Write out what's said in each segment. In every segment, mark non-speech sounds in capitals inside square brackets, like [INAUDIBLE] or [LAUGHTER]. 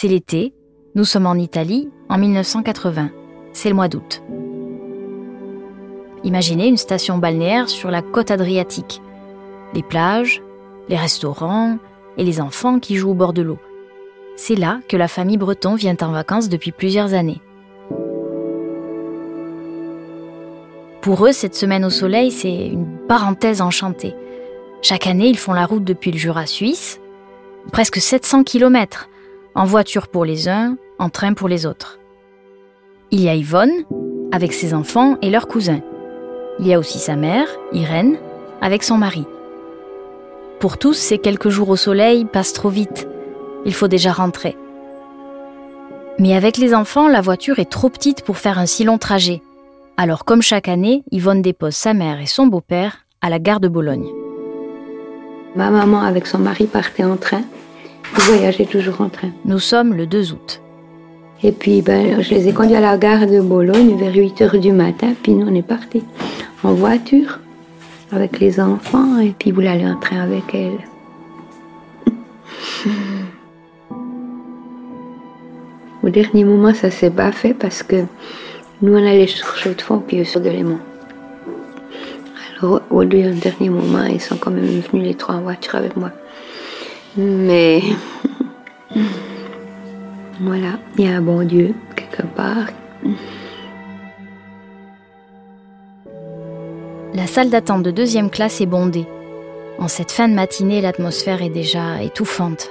C'est l'été, nous sommes en Italie en 1980, c'est le mois d'août. Imaginez une station balnéaire sur la côte adriatique. Les plages, les restaurants et les enfants qui jouent au bord de l'eau. C'est là que la famille Breton vient en vacances depuis plusieurs années. Pour eux, cette semaine au soleil, c'est une parenthèse enchantée. Chaque année, ils font la route depuis le Jura suisse, presque 700 km, en voiture pour les uns, en train pour les autres. Il y a Yvonne, avec ses enfants et leurs cousins. Il y a aussi sa mère, Irène, avec son mari. Pour tous, ces quelques jours au soleil passent trop vite. Il faut déjà rentrer. Mais avec les enfants, la voiture est trop petite pour faire un si long trajet. Alors comme chaque année, Yvonne dépose sa mère et son beau-père à la gare de Bologne. Ma maman avec son mari partait en train. Ils voyageaient toujours en train. Nous sommes le 2 août. Et puis ben, je les ai conduits à la gare de Bologne vers 8 heures du matin. Puis nous on est partis en voiture avec les enfants. Et puis voulaient aller en train avec elle. [LAUGHS] Au dernier moment, ça s'est pas fait parce que nous, on allait sur Chaux de Fonds puis sur Delémont. Alors, au dernier moment, ils sont quand même venus les trois en voiture avec moi. Mais [LAUGHS] voilà, il y a un bon Dieu quelque part. La salle d'attente de deuxième classe est bondée. En cette fin de matinée, l'atmosphère est déjà étouffante.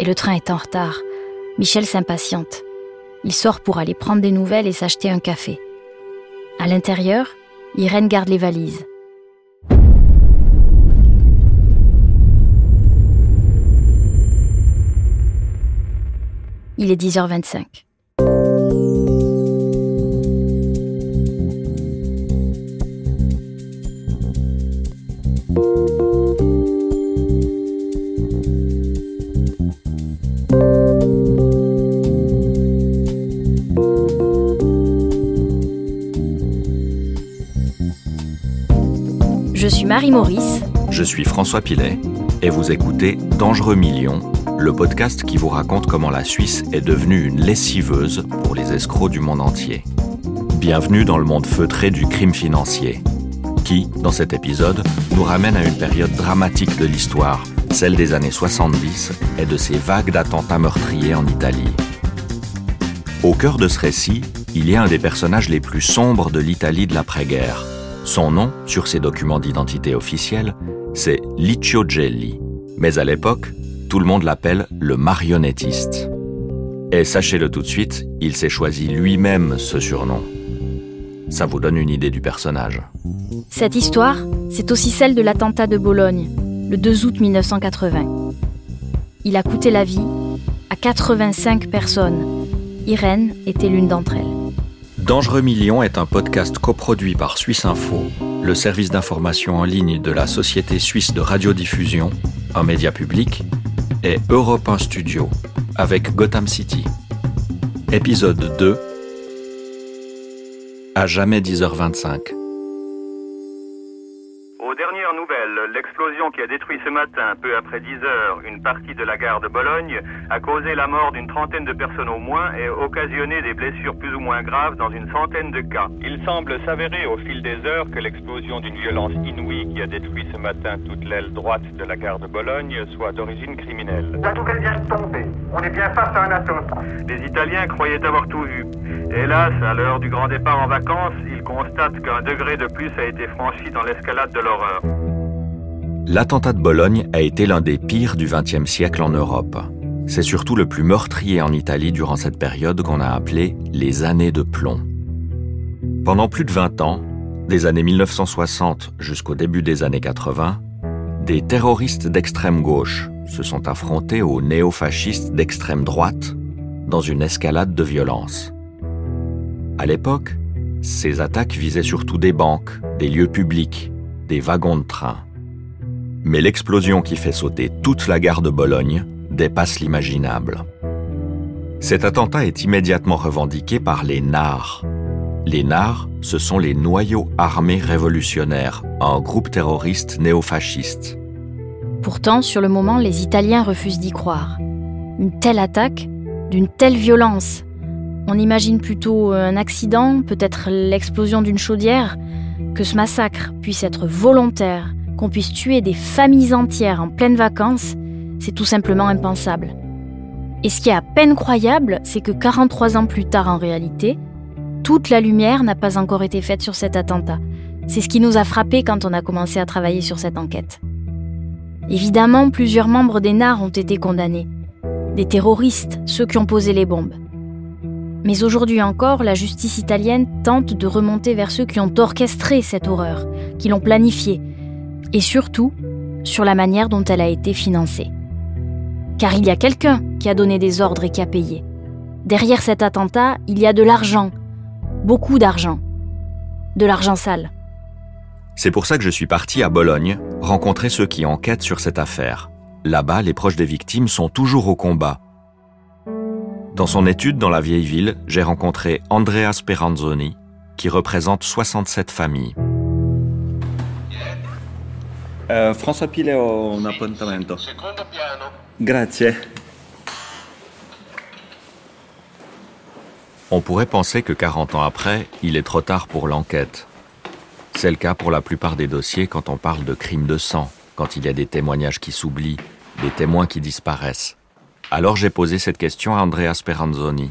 Et le train est en retard. Michel s'impatiente. Il sort pour aller prendre des nouvelles et s'acheter un café. À l'intérieur, Irène garde les valises. Il est 10h25. Je suis Marie Maurice. Je suis François Pilet et vous écoutez Dangereux Millions, le podcast qui vous raconte comment la Suisse est devenue une lessiveuse pour les escrocs du monde entier. Bienvenue dans le monde feutré du crime financier, qui, dans cet épisode, nous ramène à une période dramatique de l'histoire, celle des années 70 et de ces vagues d'attentats meurtriers en Italie. Au cœur de ce récit, il y a un des personnages les plus sombres de l'Italie de l'après-guerre, son nom, sur ses documents d'identité officiels, c'est Licio Gelli. Mais à l'époque, tout le monde l'appelle le marionnettiste. Et sachez-le tout de suite, il s'est choisi lui-même ce surnom. Ça vous donne une idée du personnage. Cette histoire, c'est aussi celle de l'attentat de Bologne, le 2 août 1980. Il a coûté la vie à 85 personnes. Irène était l'une d'entre elles. Dangereux Millions est un podcast coproduit par Suisse Info, le service d'information en ligne de la Société suisse de radiodiffusion, un média public, et Europe 1 Studio, avec Gotham City. Épisode 2 À jamais 10h25. L'explosion qui a détruit ce matin, peu après 10 heures, une partie de la gare de Bologne a causé la mort d'une trentaine de personnes au moins et occasionné des blessures plus ou moins graves dans une centaine de cas. Il semble s'avérer au fil des heures que l'explosion d'une violence inouïe qui a détruit ce matin toute l'aile droite de la gare de Bologne soit d'origine criminelle. Qu'elle vient de tomber. On est bien face à un attentat. Les Italiens croyaient avoir tout vu. Hélas, à l'heure du grand départ en vacances, ils constatent qu'un degré de plus a été franchi dans l'escalade de l'horreur. L'attentat de Bologne a été l'un des pires du XXe siècle en Europe. C'est surtout le plus meurtrier en Italie durant cette période qu'on a appelée les années de plomb. Pendant plus de 20 ans, des années 1960 jusqu'au début des années 80, des terroristes d'extrême gauche se sont affrontés aux néofascistes d'extrême droite dans une escalade de violence. À l'époque, ces attaques visaient surtout des banques, des lieux publics, des wagons de train. Mais l'explosion qui fait sauter toute la gare de Bologne dépasse l'imaginable. Cet attentat est immédiatement revendiqué par les NAR. Les NAR, ce sont les Noyaux armés révolutionnaires, un groupe terroriste néofasciste. Pourtant, sur le moment, les Italiens refusent d'y croire. Une telle attaque, d'une telle violence. On imagine plutôt un accident, peut-être l'explosion d'une chaudière, que ce massacre puisse être volontaire, qu'on puisse tuer des familles entières en pleine vacances, c'est tout simplement impensable. Et ce qui est à peine croyable, c'est que 43 ans plus tard en réalité, toute la lumière n'a pas encore été faite sur cet attentat. C'est ce qui nous a frappé quand on a commencé à travailler sur cette enquête. Évidemment, plusieurs membres des NAR ont été condamnés. Des terroristes, ceux qui ont posé les bombes. Mais aujourd'hui encore, la justice italienne tente de remonter vers ceux qui ont orchestré cette horreur, qui l'ont planifiée, et surtout sur la manière dont elle a été financée. Car il y a quelqu'un qui a donné des ordres et qui a payé. Derrière cet attentat, il y a de l'argent, beaucoup d'argent, de l'argent sale. C'est pour ça que je suis parti à Bologne rencontrer ceux qui enquêtent sur cette affaire. Là-bas, les proches des victimes sont toujours au combat. Dans son étude dans la vieille ville, j'ai rencontré Andrea Speranzoni, qui représente 67 familles. Euh, François Pile un appuntamento. Grazie. On pourrait penser que 40 ans après, il est trop tard pour l'enquête. C'est le cas pour la plupart des dossiers quand on parle de crimes de sang, quand il y a des témoignages qui s'oublient, des témoins qui disparaissent. Alors j'ai posé cette question à Andrea Speranzoni.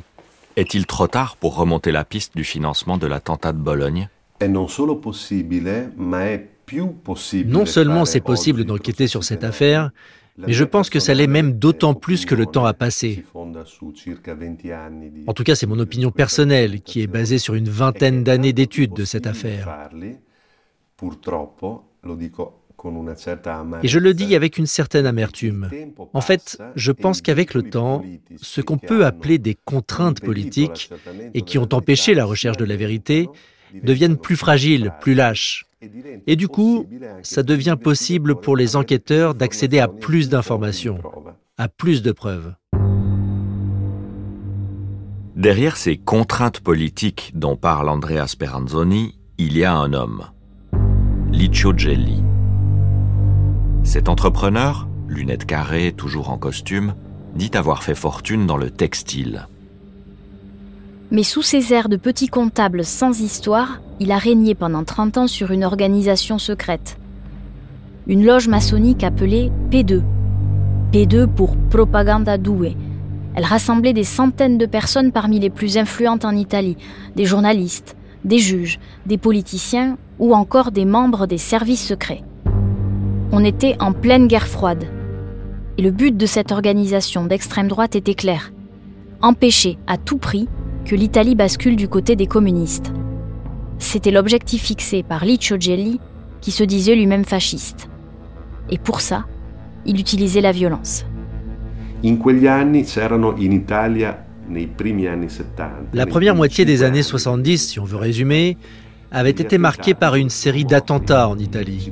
Est-il trop tard pour remonter la piste du financement de l'attentat de Bologne? Non seulement c'est possible d'enquêter sur cette affaire, mais je pense que ça l'est même d'autant plus que le temps a passé. En tout cas, c'est mon opinion personnelle qui est basée sur une vingtaine d'années d'études de cette affaire. Et je le dis avec une certaine amertume. En fait, je pense qu'avec le temps, ce qu'on peut appeler des contraintes politiques et qui ont empêché la recherche de la vérité deviennent plus fragiles, plus lâches. Et du coup, ça devient possible pour les enquêteurs d'accéder à plus d'informations, à plus de preuves. Derrière ces contraintes politiques dont parle Andrea Speranzoni, il y a un homme. Licio Gelli. Cet entrepreneur, lunettes carrées, toujours en costume, dit avoir fait fortune dans le textile. Mais sous ses airs de petit comptable sans histoire, il a régné pendant 30 ans sur une organisation secrète. Une loge maçonnique appelée P2. P2 pour Propaganda Due. Elle rassemblait des centaines de personnes parmi les plus influentes en Italie, des journalistes, des juges, des politiciens ou encore des membres des services secrets. On était en pleine guerre froide. Et le but de cette organisation d'extrême droite était clair. Empêcher à tout prix que l'Italie bascule du côté des communistes. C'était l'objectif fixé par Licio Gelli, qui se disait lui-même fasciste. Et pour ça, il utilisait la violence. La première moitié des années 70, si on veut résumer, avait été marquée par une série d'attentats en Italie,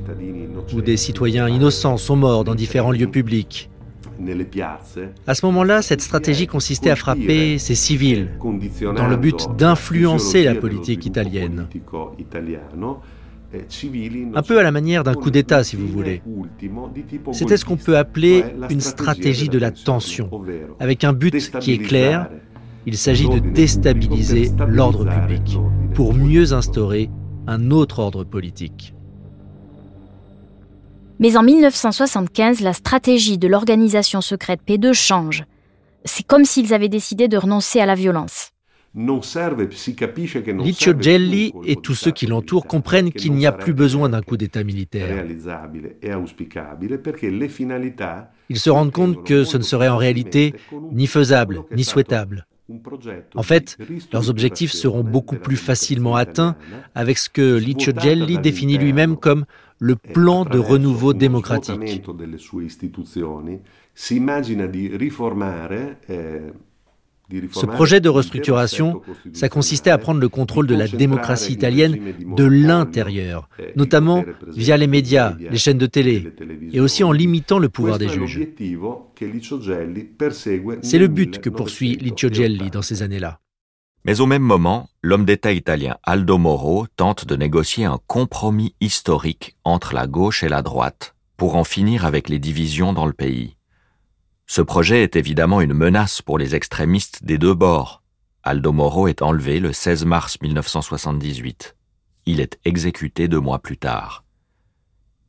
où des citoyens innocents sont morts dans différents lieux publics. À ce moment-là, cette stratégie consistait à frapper ces civils, dans le but d'influencer la politique italienne. Un peu à la manière d'un coup d'État, si vous voulez. C'était ce qu'on peut appeler une stratégie de la tension, avec un but qui est clair, il s'agit de déstabiliser l'ordre public pour mieux instaurer un autre ordre politique. Mais en 1975, la stratégie de l'organisation secrète P2 change. C'est comme s'ils avaient décidé de renoncer à la violence. Licio Gelli et tous ceux qui l'entourent comprennent qu'il n'y a plus besoin d'un coup d'État militaire. Ils se rendent compte que ce ne serait en réalité ni faisable ni souhaitable. En fait, leurs objectifs seront beaucoup plus facilement atteints avec ce que Licio Gelli définit lui-même comme le plan de renouveau démocratique. Ce projet de restructuration, ça consistait à prendre le contrôle de la démocratie italienne de l'intérieur, notamment via les médias, les chaînes de télé, et aussi en limitant le pouvoir des juges. C'est le but que poursuit Licio Gelli dans ces années-là. Mais au même moment, l'homme d'État italien Aldo Moro tente de négocier un compromis historique entre la gauche et la droite pour en finir avec les divisions dans le pays. Ce projet est évidemment une menace pour les extrémistes des deux bords. Aldo Moro est enlevé le 16 mars 1978. Il est exécuté deux mois plus tard.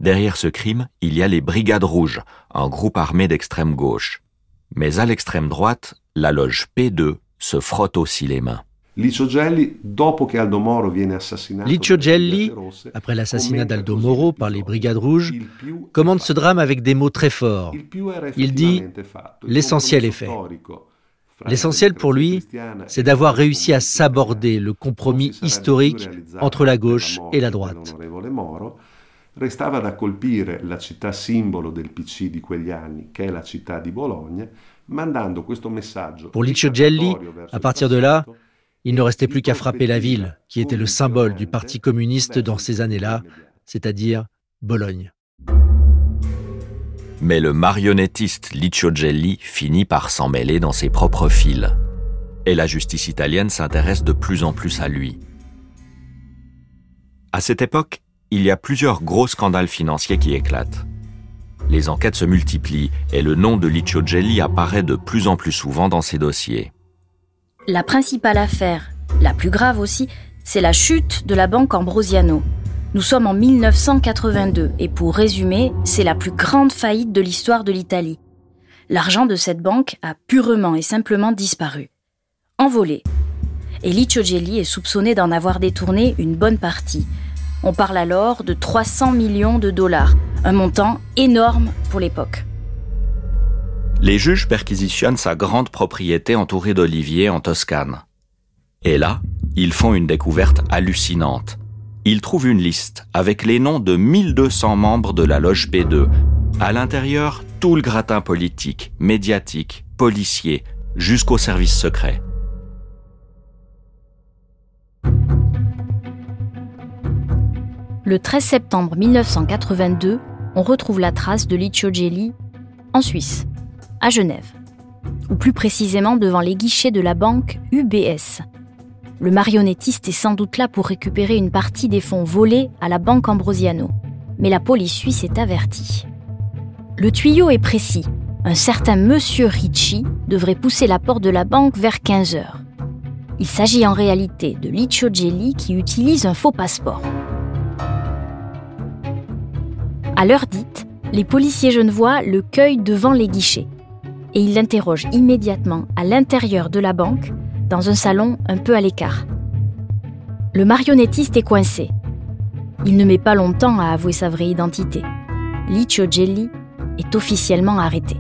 Derrière ce crime, il y a les Brigades Rouges, un groupe armé d'extrême gauche. Mais à l'extrême droite, la loge P2 se frotte aussi les mains. Licio Gelli, après l'assassinat d'Aldo Moro par les Brigades Rouges, commande ce drame avec des mots très forts. Il dit ⁇ L'essentiel est fait ⁇ L'essentiel pour lui, c'est d'avoir réussi à s'aborder le compromis historique entre la gauche et la droite. Restava da colpire la città simbolo del PC di quegli anni, che è la città di Bologna. Pour Licio Gelli, à partir de là, il ne restait plus qu'à frapper la ville, qui était le symbole du Parti communiste dans ces années-là, c'est-à-dire Bologne. Mais le marionnettiste Licio Gelli finit par s'en mêler dans ses propres fils. Et la justice italienne s'intéresse de plus en plus à lui. À cette époque, il y a plusieurs gros scandales financiers qui éclatent. Les enquêtes se multiplient et le nom de Licio Gelli apparaît de plus en plus souvent dans ces dossiers. La principale affaire, la plus grave aussi, c'est la chute de la banque Ambrosiano. Nous sommes en 1982 et pour résumer, c'est la plus grande faillite de l'histoire de l'Italie. L'argent de cette banque a purement et simplement disparu. Envolé. Et Licio Gelli est soupçonné d'en avoir détourné une bonne partie, on parle alors de 300 millions de dollars, un montant énorme pour l'époque. Les juges perquisitionnent sa grande propriété entourée d'oliviers en Toscane. Et là, ils font une découverte hallucinante. Ils trouvent une liste avec les noms de 1200 membres de la loge P2. À l'intérieur, tout le gratin politique, médiatique, policier, jusqu'au service secret. Le 13 septembre 1982, on retrouve la trace de Licio Gelli en Suisse, à Genève, ou plus précisément devant les guichets de la banque UBS. Le marionnettiste est sans doute là pour récupérer une partie des fonds volés à la banque Ambrosiano, mais la police suisse est avertie. Le tuyau est précis. Un certain monsieur Ricci devrait pousser la porte de la banque vers 15 heures. Il s'agit en réalité de Licio Gelli qui utilise un faux passeport. À l'heure dite, les policiers genevois le cueillent devant les guichets et ils l'interrogent immédiatement à l'intérieur de la banque, dans un salon un peu à l'écart. Le marionnettiste est coincé. Il ne met pas longtemps à avouer sa vraie identité. Licio Gelli est officiellement arrêté.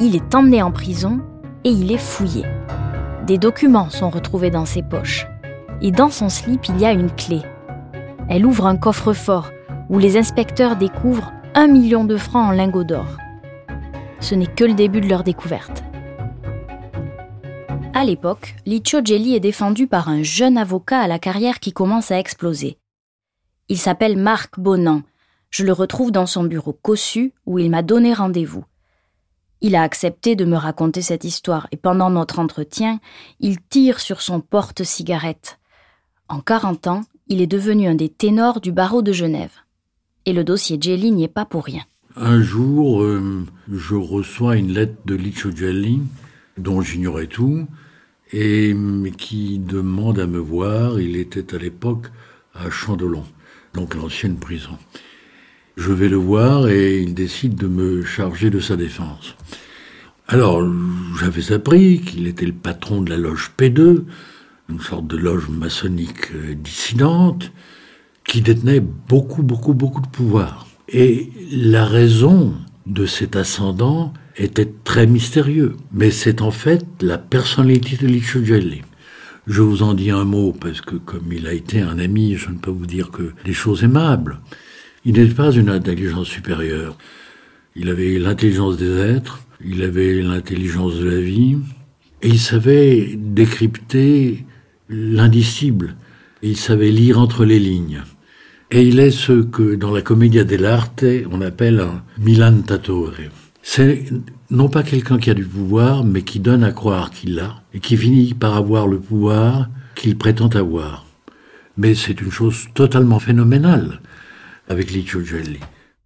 Il est emmené en prison et il est fouillé. Des documents sont retrouvés dans ses poches. Et dans son slip, il y a une clé. Elle ouvre un coffre-fort où les inspecteurs découvrent un million de francs en lingots d'or. Ce n'est que le début de leur découverte. À l'époque, Licio Gelli est défendu par un jeune avocat à la carrière qui commence à exploser. Il s'appelle Marc Bonan. Je le retrouve dans son bureau cossu où il m'a donné rendez-vous. Il a accepté de me raconter cette histoire et pendant notre entretien, il tire sur son porte-cigarette. En 40 ans, il est devenu un des ténors du barreau de Genève. Et le dossier Jelly n'y est pas pour rien. Un jour, euh, je reçois une lettre de Licio Gelli, dont j'ignorais tout, et qui demande à me voir. Il était à l'époque à Chandelon, donc l'ancienne prison. Je vais le voir et il décide de me charger de sa défense. Alors, j'avais appris qu'il était le patron de la loge P2, une sorte de loge maçonnique euh, dissidente, qui détenait beaucoup, beaucoup, beaucoup de pouvoir. Et la raison de cet ascendant était très mystérieux. Mais c'est en fait la personnalité de Licio Gelli. Je vous en dis un mot parce que comme il a été un ami, je ne peux vous dire que des choses aimables. Il n'était pas une intelligence supérieure. Il avait l'intelligence des êtres, il avait l'intelligence de la vie, et il savait décrypter l'indicible. Il savait lire entre les lignes. Et il est ce que dans la commedia dell'arte on appelle un milantatore. C'est non pas quelqu'un qui a du pouvoir, mais qui donne à croire qu'il l'a, et qui finit par avoir le pouvoir qu'il prétend avoir. Mais c'est une chose totalement phénoménale avec Licio Gelli.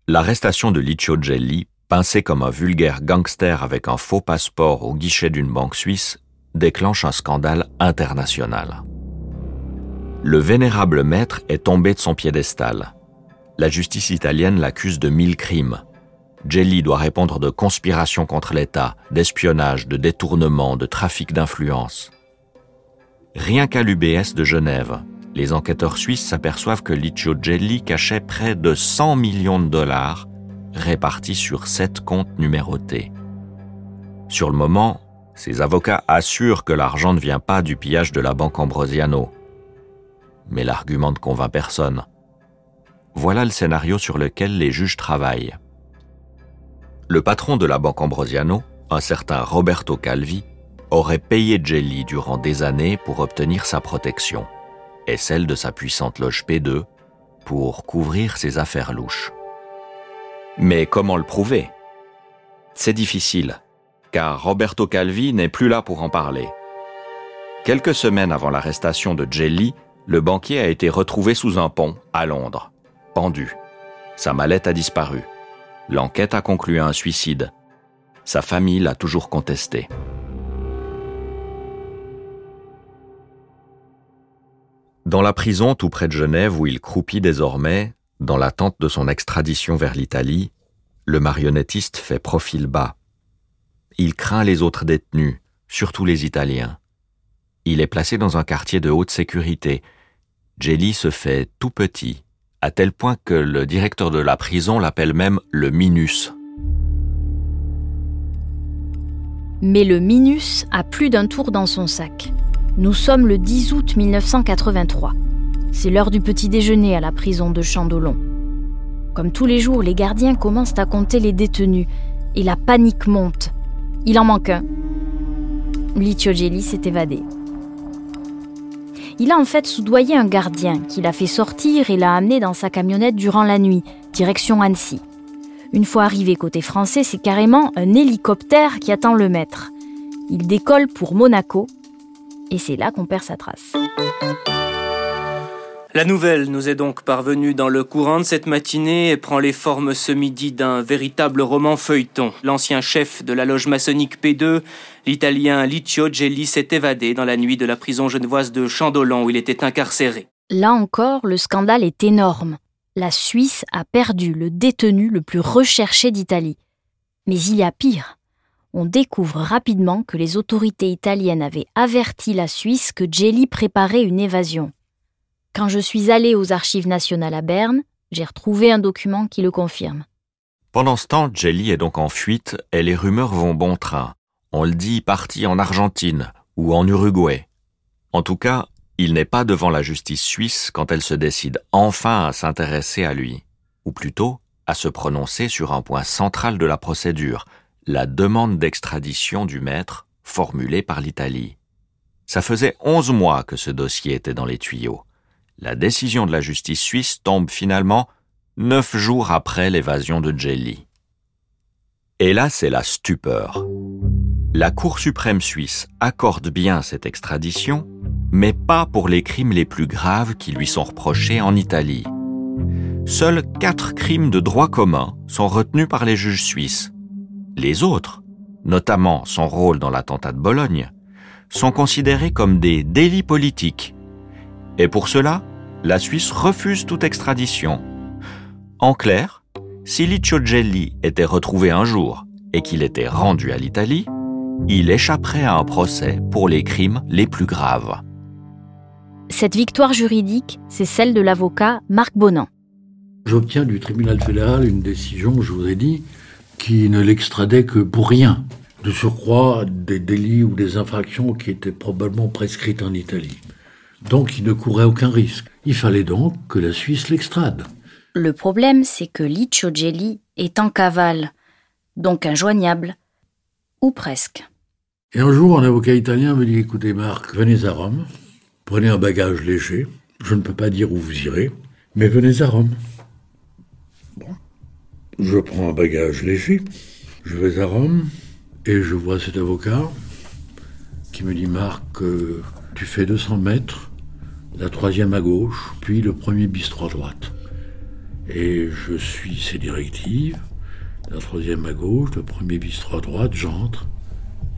L'arrestation de Licio Gelli pincé comme un vulgaire gangster avec un faux passeport au guichet d'une banque suisse, déclenche un scandale international. Le vénérable maître est tombé de son piédestal. La justice italienne l'accuse de mille crimes. Jelly doit répondre de conspiration contre l'État, d'espionnage, de détournement, de trafic d'influence. Rien qu'à l'UBS de Genève, les enquêteurs suisses s'aperçoivent que Licio Gelli cachait près de 100 millions de dollars répartis sur sept comptes numérotés. Sur le moment, ses avocats assurent que l'argent ne vient pas du pillage de la banque Ambrosiano. Mais l'argument ne convainc personne. Voilà le scénario sur lequel les juges travaillent. Le patron de la banque Ambrosiano, un certain Roberto Calvi, aurait payé Jelly durant des années pour obtenir sa protection et celle de sa puissante loge P2 pour couvrir ses affaires louches. Mais comment le prouver? C'est difficile, car Roberto Calvi n'est plus là pour en parler. Quelques semaines avant l'arrestation de Jelly, le banquier a été retrouvé sous un pont, à Londres, pendu. Sa mallette a disparu. L'enquête a conclu à un suicide. Sa famille l'a toujours contesté. Dans la prison tout près de Genève où il croupit désormais, dans l'attente de son extradition vers l'Italie, le marionnettiste fait profil bas. Il craint les autres détenus, surtout les Italiens. Il est placé dans un quartier de haute sécurité. Jelly se fait tout petit, à tel point que le directeur de la prison l'appelle même le Minus. Mais le Minus a plus d'un tour dans son sac. Nous sommes le 10 août 1983. C'est l'heure du petit déjeuner à la prison de Chandolon. Comme tous les jours, les gardiens commencent à compter les détenus et la panique monte. Il en manque un. Gelli s'est évadé. Il a en fait soudoyé un gardien qui l'a fait sortir et l'a amené dans sa camionnette durant la nuit, direction Annecy. Une fois arrivé côté français, c'est carrément un hélicoptère qui attend le maître. Il décolle pour Monaco et c'est là qu'on perd sa trace. La nouvelle nous est donc parvenue dans le courant de cette matinée et prend les formes ce midi d'un véritable roman feuilleton. L'ancien chef de la loge maçonnique P2, l'italien Licio Gelli, s'est évadé dans la nuit de la prison genevoise de Chandolon où il était incarcéré. Là encore, le scandale est énorme. La Suisse a perdu le détenu le plus recherché d'Italie. Mais il y a pire on découvre rapidement que les autorités italiennes avaient averti la Suisse que Jelly préparait une évasion. Quand je suis allé aux archives nationales à Berne, j'ai retrouvé un document qui le confirme. Pendant ce temps, Jelly est donc en fuite et les rumeurs vont bon train. On le dit parti en Argentine ou en Uruguay. En tout cas, il n'est pas devant la justice suisse quand elle se décide enfin à s'intéresser à lui, ou plutôt à se prononcer sur un point central de la procédure, la demande d'extradition du maître formulée par l'Italie. Ça faisait onze mois que ce dossier était dans les tuyaux. La décision de la justice suisse tombe finalement neuf jours après l'évasion de Jelly. Et là, c'est la stupeur. La Cour suprême suisse accorde bien cette extradition, mais pas pour les crimes les plus graves qui lui sont reprochés en Italie. Seuls quatre crimes de droit commun sont retenus par les juges suisses, les autres, notamment son rôle dans l'attentat de Bologne, sont considérés comme des délits politiques. Et pour cela, la Suisse refuse toute extradition. En clair, si Licio Gelli était retrouvé un jour et qu'il était rendu à l'Italie, il échapperait à un procès pour les crimes les plus graves. Cette victoire juridique, c'est celle de l'avocat Marc Bonan. J'obtiens du tribunal fédéral une décision, je vous ai dit, qui ne l'extradait que pour rien. De surcroît, des délits ou des infractions qui étaient probablement prescrites en Italie. Donc il ne courait aucun risque. Il fallait donc que la Suisse l'extrade. Le problème, c'est que Licio Gelli est en cavale, donc injoignable. Ou presque. Et un jour, un avocat italien me dit Écoutez, Marc, venez à Rome, prenez un bagage léger. Je ne peux pas dire où vous irez, mais venez à Rome. Je prends un bagage léger, je vais à Rome et je vois cet avocat qui me dit Marc, euh, tu fais 200 mètres, la troisième à gauche, puis le premier bistrot à droite. Et je suis ses directives la troisième à gauche, le premier bistrot à droite, j'entre.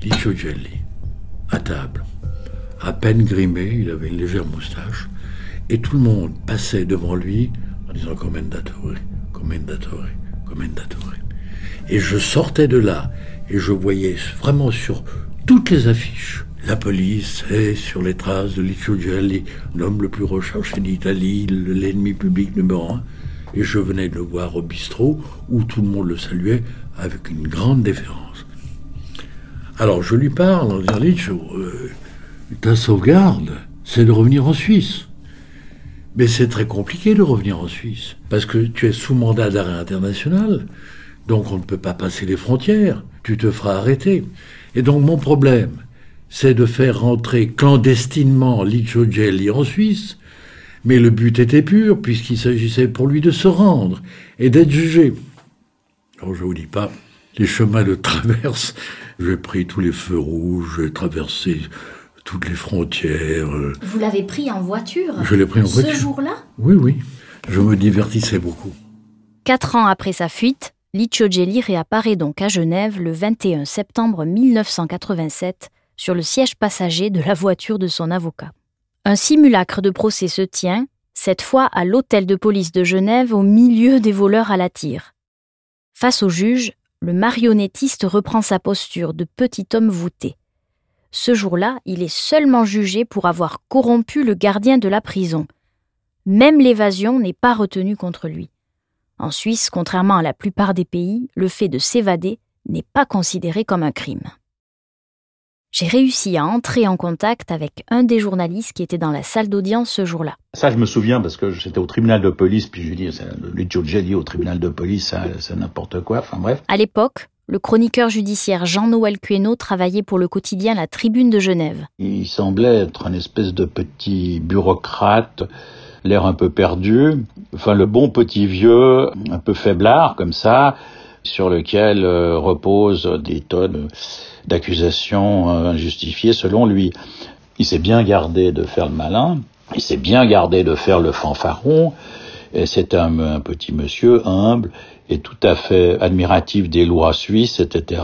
Licio Gelli, à table. À peine grimé, il avait une légère moustache. Et tout le monde passait devant lui en disant Commendatore, Commendatore, Commendatore. Et je sortais de là et je voyais vraiment sur toutes les affiches la police est sur les traces de Licio Gelli, l'homme le plus recherché d'Italie, l'ennemi public numéro un. Et je venais de le voir au bistrot où tout le monde le saluait avec une grande déférence. Alors je lui parle en disant Licio, euh, ta sauvegarde, c'est de revenir en Suisse. Mais c'est très compliqué de revenir en Suisse, parce que tu es sous mandat d'arrêt international, donc on ne peut pas passer les frontières, tu te feras arrêter. Et donc mon problème, c'est de faire rentrer clandestinement Licio Gelli en Suisse, mais le but était pur, puisqu'il s'agissait pour lui de se rendre et d'être jugé. Alors je vous dis pas, les chemins de traverse, j'ai pris tous les feux rouges, j'ai traversé toutes les frontières. Vous l'avez pris en voiture Je l'ai pris en voiture. Ce jour-là? Oui, oui. Je me divertissais beaucoup. Quatre ans après sa fuite, Licio Gelli réapparaît donc à Genève le 21 septembre 1987 sur le siège passager de la voiture de son avocat. Un simulacre de procès se tient, cette fois à l'hôtel de police de Genève au milieu des voleurs à la tire. Face au juge, le marionnettiste reprend sa posture de petit homme voûté. Ce jour-là, il est seulement jugé pour avoir corrompu le gardien de la prison. Même l'évasion n'est pas retenue contre lui. En Suisse, contrairement à la plupart des pays, le fait de s'évader n'est pas considéré comme un crime j'ai réussi à entrer en contact avec un des journalistes qui était dans la salle d'audience ce jour-là. Ça, je me souviens parce que j'étais au tribunal de police, puis je dis, le dit au tribunal de police, c'est n'importe quoi, enfin bref. À l'époque, le chroniqueur judiciaire Jean-Noël Cueno travaillait pour le quotidien La Tribune de Genève. Il semblait être un espèce de petit bureaucrate, l'air un peu perdu, enfin le bon petit vieux, un peu faiblard comme ça, sur lequel euh, reposent des tonnes d'accusations euh, injustifiées selon lui. Il s'est bien gardé de faire le malin, il s'est bien gardé de faire le fanfaron, et c'est un, petit monsieur humble et tout à fait admiratif des lois suisses, etc.,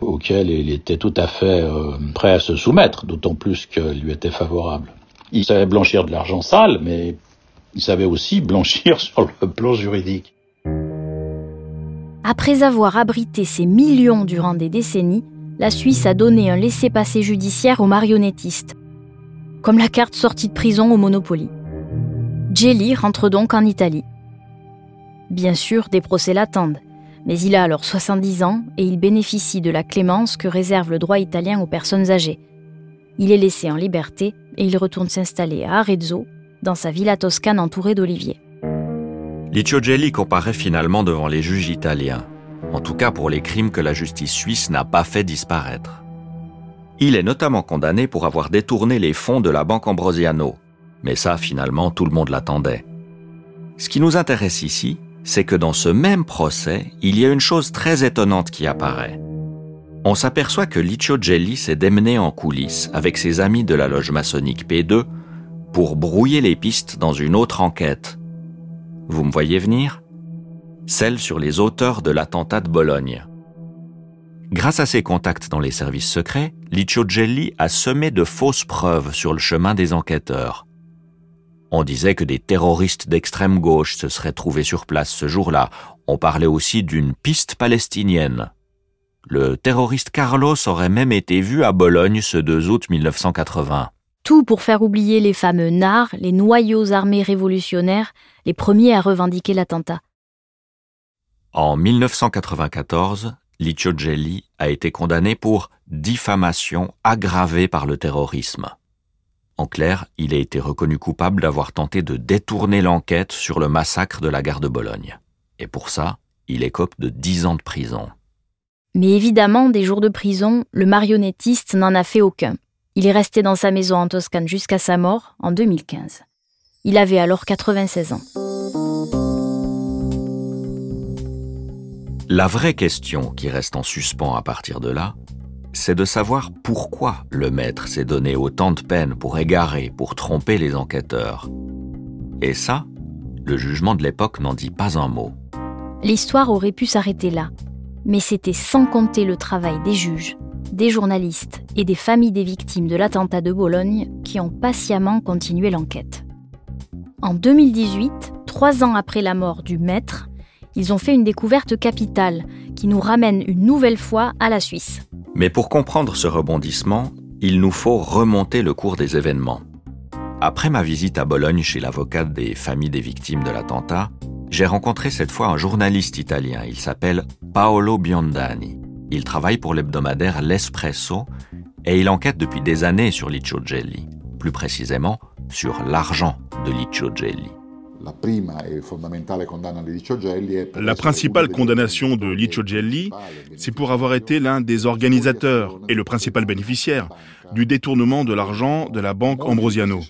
auxquelles il était tout à fait euh, prêt à se soumettre, d'autant plus qu'elles lui étaient favorables. Il savait blanchir de l'argent sale, mais il savait aussi blanchir [LAUGHS] sur le plan juridique. Après avoir abrité ces millions durant des décennies, la Suisse a donné un laissez-passer judiciaire aux marionnettistes, comme la carte sortie de prison au Monopoly. Jelly rentre donc en Italie. Bien sûr, des procès l'attendent, mais il a alors 70 ans et il bénéficie de la clémence que réserve le droit italien aux personnes âgées. Il est laissé en liberté et il retourne s'installer à Arezzo, dans sa villa toscane entourée d'oliviers. Licio Gelli comparaît finalement devant les juges italiens en tout cas pour les crimes que la justice suisse n'a pas fait disparaître. Il est notamment condamné pour avoir détourné les fonds de la banque Ambrosiano, mais ça finalement tout le monde l'attendait. Ce qui nous intéresse ici, c'est que dans ce même procès, il y a une chose très étonnante qui apparaît. On s'aperçoit que Licio Gelli s'est démené en coulisses avec ses amis de la loge maçonnique P2 pour brouiller les pistes dans une autre enquête. Vous me voyez venir? Celle sur les auteurs de l'attentat de Bologne. Grâce à ses contacts dans les services secrets, Licio Gelli a semé de fausses preuves sur le chemin des enquêteurs. On disait que des terroristes d'extrême gauche se seraient trouvés sur place ce jour-là. On parlait aussi d'une piste palestinienne. Le terroriste Carlos aurait même été vu à Bologne ce 2 août 1980. Tout pour faire oublier les fameux NAR, les noyaux armés révolutionnaires, les premiers à revendiquer l'attentat. En 1994, Licio Gelli a été condamné pour diffamation aggravée par le terrorisme. En clair, il a été reconnu coupable d'avoir tenté de détourner l'enquête sur le massacre de la gare de Bologne. Et pour ça, il écope de dix ans de prison. Mais évidemment, des jours de prison, le marionnettiste n'en a fait aucun. Il est resté dans sa maison en Toscane jusqu'à sa mort en 2015. Il avait alors 96 ans. La vraie question qui reste en suspens à partir de là, c'est de savoir pourquoi le maître s'est donné autant de peine pour égarer, pour tromper les enquêteurs. Et ça, le jugement de l'époque n'en dit pas un mot. L'histoire aurait pu s'arrêter là, mais c'était sans compter le travail des juges, des journalistes et des familles des victimes de l'attentat de Bologne qui ont patiemment continué l'enquête. En 2018, trois ans après la mort du maître, ils ont fait une découverte capitale qui nous ramène une nouvelle fois à la Suisse. Mais pour comprendre ce rebondissement, il nous faut remonter le cours des événements. Après ma visite à Bologne chez l'avocate des familles des victimes de l'attentat, j'ai rencontré cette fois un journaliste italien. Il s'appelle Paolo Biondani. Il travaille pour l'hebdomadaire L'Espresso et il enquête depuis des années sur Liccio Gelli, plus précisément sur l'argent de Liccio Gelli. La principale condamnation de Liccio Gelli, c'est pour avoir été l'un des organisateurs et le principal bénéficiaire du détournement de l'argent de la banque Ambrosiano.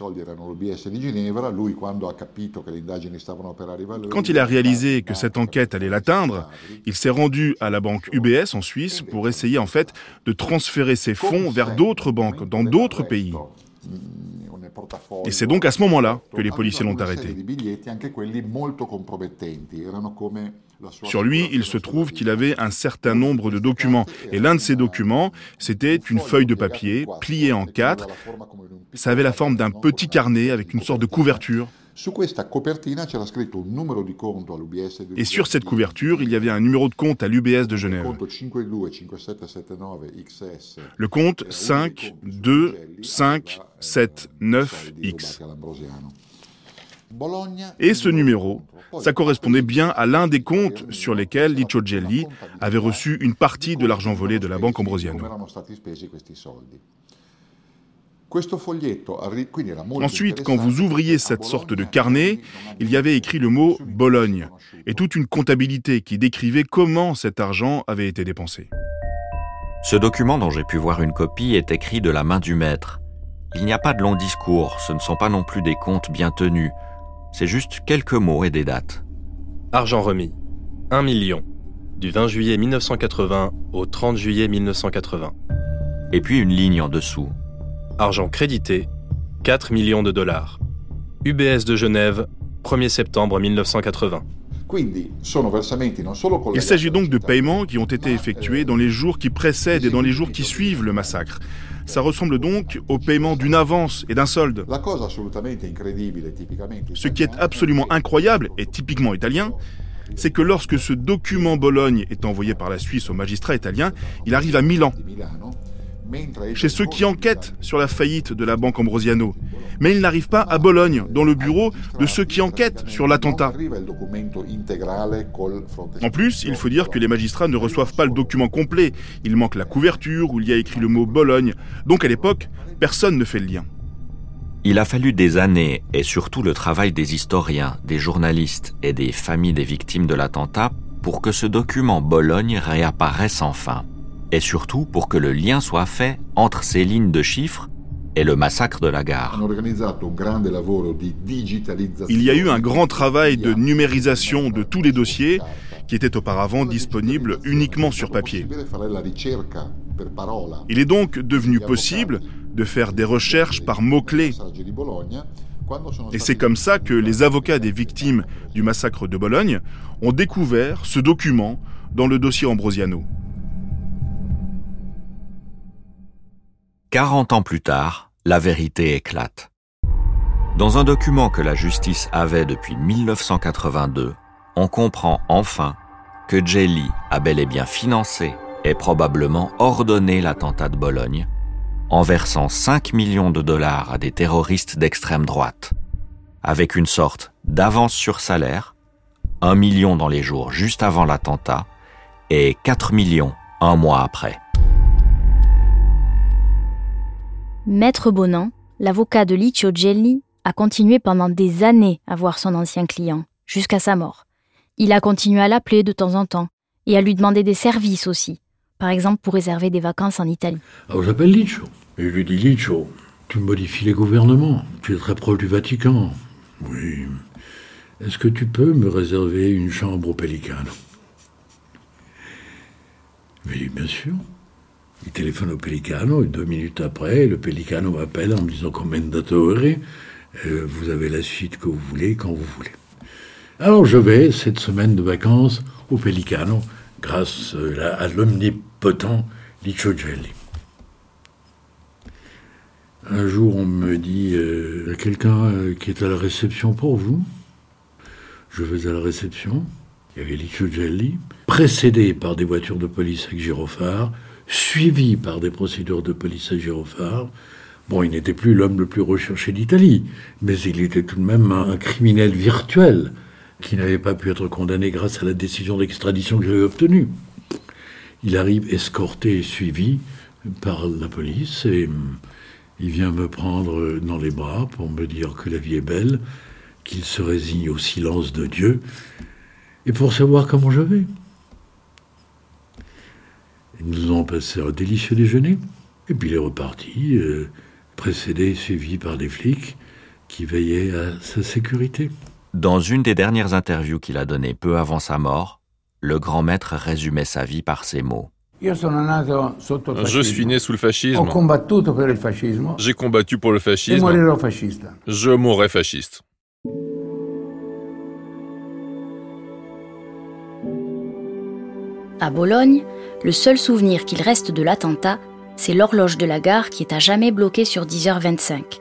Quand il a réalisé que cette enquête allait l'atteindre, il s'est rendu à la banque UBS en Suisse pour essayer en fait de transférer ses fonds vers d'autres banques dans d'autres pays. Et c'est donc à ce moment-là que les policiers l'ont arrêté. Sur lui, il se trouve qu'il avait un certain nombre de documents. Et l'un de ces documents, c'était une feuille de papier pliée en quatre. Ça avait la forme d'un petit carnet avec une sorte de couverture. Et sur cette couverture, il y avait un numéro de compte à l'UBS de Genève. Le compte 5 2 5 7 9 X. Et ce numéro, ça correspondait bien à l'un des comptes sur lesquels Licio Gelli avait reçu une partie de l'argent volé de la banque Ambrosiano. Ensuite, quand vous ouvriez cette sorte de carnet, il y avait écrit le mot Bologne et toute une comptabilité qui décrivait comment cet argent avait été dépensé. Ce document dont j'ai pu voir une copie est écrit de la main du maître. Il n'y a pas de long discours, ce ne sont pas non plus des comptes bien tenus, c'est juste quelques mots et des dates. Argent remis. 1 million. Du 20 juillet 1980 au 30 juillet 1980. Et puis une ligne en dessous. Argent crédité, 4 millions de dollars. UBS de Genève, 1er septembre 1980. Il s'agit donc de paiements qui ont été effectués dans les jours qui précèdent et dans les jours qui suivent le massacre. Ça ressemble donc au paiement d'une avance et d'un solde. Ce qui est absolument incroyable et typiquement italien, c'est que lorsque ce document Bologne est envoyé par la Suisse au magistrat italien, il arrive à Milan chez ceux qui enquêtent sur la faillite de la banque Ambrosiano. Mais il n'arrive pas à Bologne, dans le bureau de ceux qui enquêtent sur l'attentat. En plus, il faut dire que les magistrats ne reçoivent pas le document complet. Il manque la couverture où il y a écrit le mot Bologne. Donc à l'époque, personne ne fait le lien. Il a fallu des années et surtout le travail des historiens, des journalistes et des familles des victimes de l'attentat pour que ce document Bologne réapparaisse enfin et surtout pour que le lien soit fait entre ces lignes de chiffres et le massacre de la gare. Il y a eu un grand travail de numérisation de tous les dossiers qui étaient auparavant disponibles uniquement sur papier. Il est donc devenu possible de faire des recherches par mots-clés. Et c'est comme ça que les avocats des victimes du massacre de Bologne ont découvert ce document dans le dossier Ambrosiano. 40 ans plus tard, la vérité éclate. Dans un document que la justice avait depuis 1982, on comprend enfin que Jelly a bel et bien financé et probablement ordonné l'attentat de Bologne en versant 5 millions de dollars à des terroristes d'extrême droite, avec une sorte d'avance sur salaire, 1 million dans les jours juste avant l'attentat et 4 millions un mois après. Maître Bonan, l'avocat de Licio Gelli, a continué pendant des années à voir son ancien client, jusqu'à sa mort. Il a continué à l'appeler de temps en temps et à lui demander des services aussi, par exemple pour réserver des vacances en Italie. Alors j'appelle Licio? Et je lui dis Licio, tu modifies les gouvernements, tu es très proche du Vatican. Oui. Est-ce que tu peux me réserver une chambre au Pelicano Oui, bien sûr. Il téléphone au Pelicano et deux minutes après, le Pelicano m'appelle en me disant Commendatore, euh, vous avez la suite que vous voulez quand vous voulez. Alors je vais, cette semaine de vacances, au Pelicano grâce euh, à l'omnipotent Licio Gelli. Un jour, on me dit euh, quelqu'un euh, qui est à la réception pour vous? Je vais à la réception. Il y avait Licio Gelli, précédé par des voitures de police avec gyrophare, suivi par des procédures de police à gyrophare. Bon, il n'était plus l'homme le plus recherché d'Italie, mais il était tout de même un criminel virtuel qui n'avait pas pu être condamné grâce à la décision d'extradition que j'avais obtenue. Il arrive escorté et suivi par la police et il vient me prendre dans les bras pour me dire que la vie est belle, qu'il se résigne au silence de Dieu, et pour savoir comment je vais. Nous avons passé un délicieux déjeuner, et puis il est reparti, euh, précédé et suivi par des flics qui veillaient à sa sécurité. Dans une des dernières interviews qu'il a données peu avant sa mort, le grand maître résumait sa vie par ces mots. Je suis né sous le fascisme. J'ai combattu pour le fascisme. Je mourrai fasciste. À Bologne, le seul souvenir qu'il reste de l'attentat, c'est l'horloge de la gare qui est à jamais bloquée sur 10h25.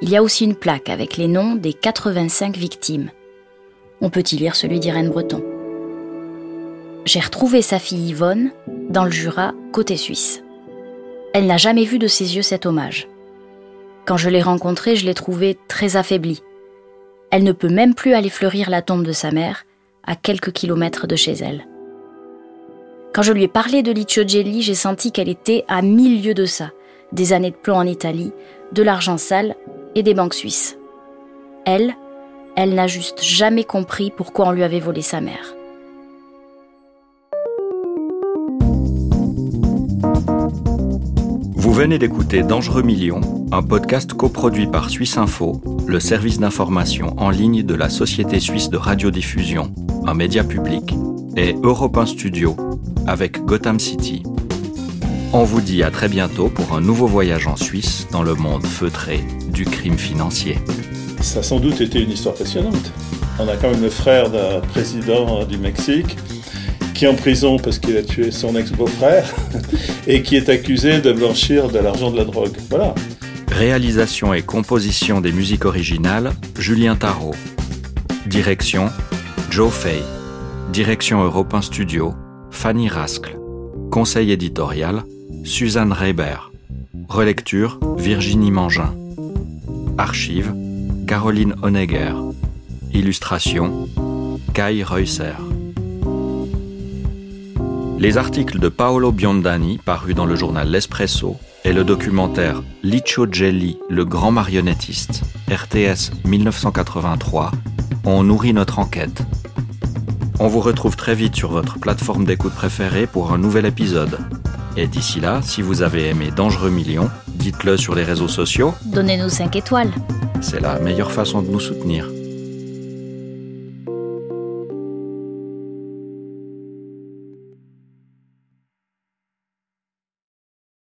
Il y a aussi une plaque avec les noms des 85 victimes. On peut y lire celui d'Irène Breton. J'ai retrouvé sa fille Yvonne dans le Jura, côté suisse. Elle n'a jamais vu de ses yeux cet hommage. Quand je l'ai rencontrée, je l'ai trouvée très affaiblie. Elle ne peut même plus aller fleurir la tombe de sa mère, à quelques kilomètres de chez elle. Quand je lui ai parlé de Licio Gelli, j'ai senti qu'elle était à mille lieues de ça, des années de plomb en Italie, de l'argent sale et des banques suisses. Elle, elle n'a juste jamais compris pourquoi on lui avait volé sa mère. Vous venez d'écouter Dangereux Millions, un podcast coproduit par Suisse Info, le service d'information en ligne de la Société suisse de radiodiffusion, un média public, et Europe 1 Studio, avec Gotham City. On vous dit à très bientôt pour un nouveau voyage en Suisse dans le monde feutré du crime financier. Ça a sans doute été une histoire passionnante. On a quand même le frère d'un président du Mexique qui est en prison parce qu'il a tué son ex-beau-frère [LAUGHS] et qui est accusé de blanchir de l'argent de la drogue. Voilà. Réalisation et composition des musiques originales, Julien Tarot. Direction, Joe Fay. Direction Europe 1 Studio, Fanny Rascle. Conseil éditorial, Suzanne Reiber. Relecture, Virginie Mangin. Archive, Caroline Honegger. Illustration, Kai Reusser. Les articles de Paolo Biondani, parus dans le journal L'Espresso, et le documentaire Licio Gelli, le grand marionnettiste, RTS 1983, ont nourri notre enquête. On vous retrouve très vite sur votre plateforme d'écoute préférée pour un nouvel épisode. Et d'ici là, si vous avez aimé Dangereux Millions, dites-le sur les réseaux sociaux. Donnez-nous 5 étoiles. C'est la meilleure façon de nous soutenir.